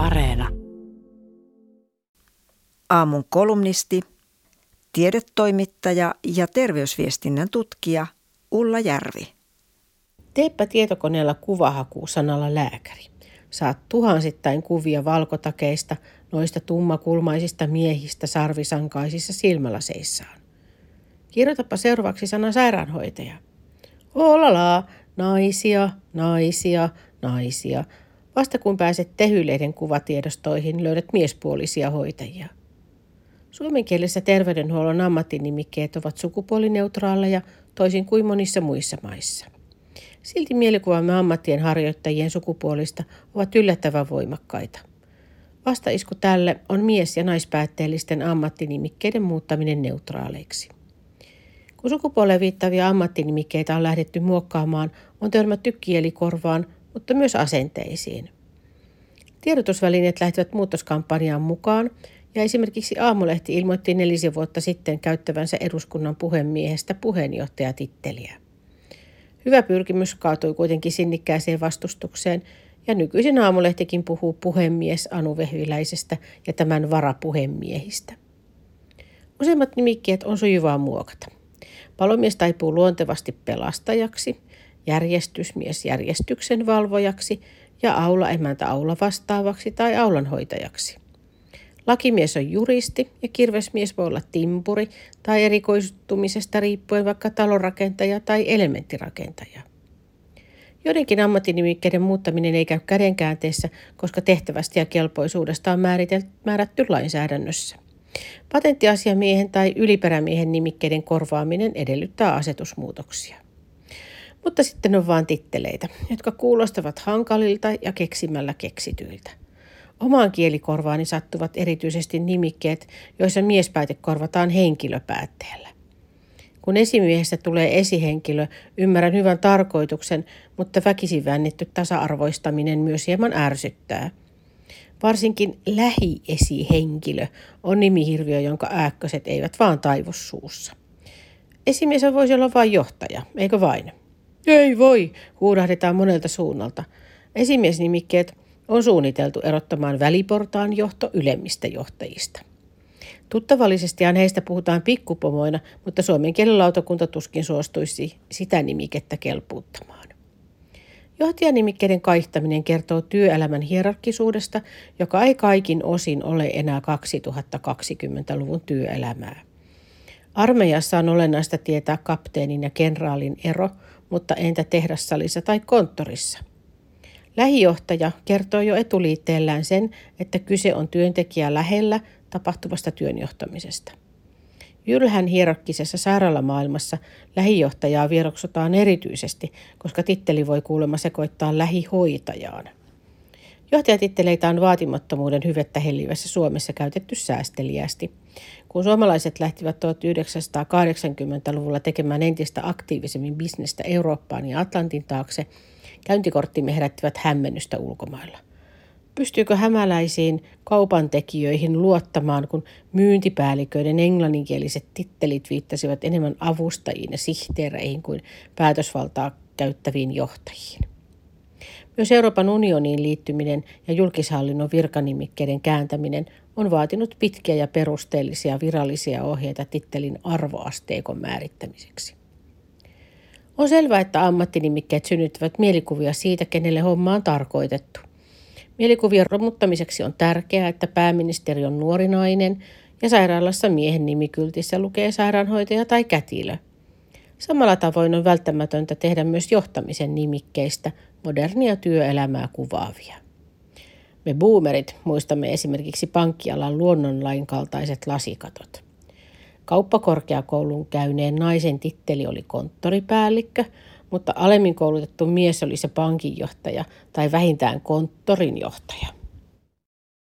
Areena. Aamun kolumnisti, tiedetoimittaja ja terveysviestinnän tutkija Ulla Järvi. Teepä tietokoneella kuvahaku sanalla lääkäri. Saat tuhansittain kuvia valkotakeista, noista tummakulmaisista miehistä sarvisankaisissa silmälaseissaan. Kirjoitapa seuraavaksi sana sairaanhoitaja. Olala, naisia, naisia, naisia. Vasta kun pääset tehyleiden kuvatiedostoihin, löydät miespuolisia hoitajia. Suomenkielessä terveydenhuollon ammattinimikkeet ovat sukupuolineutraaleja toisin kuin monissa muissa maissa. Silti mielikuvamme ammattien harjoittajien sukupuolista ovat yllättävän voimakkaita. Vastaisku tälle on mies- ja naispäätteellisten ammattinimikkeiden muuttaminen neutraaleiksi. Kun sukupuoleen viittavia ammattinimikkeitä on lähdetty muokkaamaan, on törmätty kielikorvaan, mutta myös asenteisiin. Tiedotusvälineet lähtivät muutoskampanjaan mukaan ja esimerkiksi Aamulehti ilmoitti nelisen vuotta sitten käyttävänsä eduskunnan puhemiehestä puheenjohtajatitteliä. Hyvä pyrkimys kaatui kuitenkin sinnikkääseen vastustukseen ja nykyisin Aamulehtikin puhuu puhemies Anu Vehviläisestä ja tämän varapuhemiehistä. Useimmat nimikkeet on sujuvaa muokata. Palomies taipuu luontevasti pelastajaksi, järjestysmies järjestyksen valvojaksi ja aulaemäntä aula vastaavaksi tai aulanhoitajaksi. Lakimies on juristi ja kirvesmies voi olla timpuri tai erikoistumisesta riippuen vaikka talonrakentaja tai elementtirakentaja. Joidenkin ammattinimikkeiden muuttaminen ei käy kädenkäänteessä, koska tehtävästä ja kelpoisuudesta on määrätty lainsäädännössä. Patenttiasiamiehen tai yliperämiehen nimikkeiden korvaaminen edellyttää asetusmuutoksia. Mutta sitten on vain titteleitä, jotka kuulostavat hankalilta ja keksimällä keksityiltä. Omaan kielikorvaani sattuvat erityisesti nimikkeet, joissa miespääte korvataan henkilöpäätteellä. Kun esimiehestä tulee esihenkilö, ymmärrän hyvän tarkoituksen, mutta väkisin väännetty tasa-arvoistaminen myös hieman ärsyttää. Varsinkin lähiesihenkilö on nimihirviö, jonka ääkköset eivät vaan taivu suussa. Esimies voisi olla vain johtaja, eikö vain? Ei voi, huudahdetaan monelta suunnalta. Esimiesnimikkeet on suunniteltu erottamaan väliportaan johto ylemmistä johtajista. Tuttavallisestihan heistä puhutaan pikkupomoina, mutta suomen kielen lautakunta tuskin suostuisi sitä nimikettä kelpuuttamaan. Johtajanimikkeiden kaihtaminen kertoo työelämän hierarkisuudesta, joka ei kaikin osin ole enää 2020-luvun työelämää. Armeijassa on olennaista tietää kapteenin ja kenraalin ero, mutta entä tehdassalissa tai konttorissa? Lähijohtaja kertoo jo etuliitteellään sen, että kyse on työntekijä lähellä tapahtuvasta työnjohtamisesta. Jylhän hierarkkisessa sairaalamaailmassa lähijohtajaa vieroksutaan erityisesti, koska titteli voi kuulemma sekoittaa lähihoitajaan. Johtajatitteleitä on vaatimattomuuden hyvettä hellivässä Suomessa käytetty säästeliästi. Kun suomalaiset lähtivät 1980-luvulla tekemään entistä aktiivisemmin bisnestä Eurooppaan ja Atlantin taakse, käyntikorttimme herättivät hämmennystä ulkomailla. Pystyykö hämäläisiin kaupantekijöihin luottamaan, kun myyntipäälliköiden englanninkieliset tittelit viittasivat enemmän avustajiin ja sihteereihin kuin päätösvaltaa käyttäviin johtajiin? Myös Euroopan unioniin liittyminen ja julkishallinnon virkanimikkeiden kääntäminen on vaatinut pitkiä ja perusteellisia virallisia ohjeita tittelin arvoasteikon määrittämiseksi. On selvää, että ammattinimikkeet synnyttävät mielikuvia siitä, kenelle homma on tarkoitettu. Mielikuvien romuttamiseksi on tärkeää, että pääministeri on nuori nainen ja sairaalassa miehen nimikyltissä lukee sairaanhoitaja tai kätilö. Samalla tavoin on välttämätöntä tehdä myös johtamisen nimikkeistä modernia työelämää kuvaavia. Me boomerit muistamme esimerkiksi pankkialan luonnonlain kaltaiset lasikatot. Kauppakorkeakoulun käyneen naisen titteli oli konttoripäällikkö, mutta alemmin koulutettu mies oli se pankinjohtaja tai vähintään konttorin johtaja.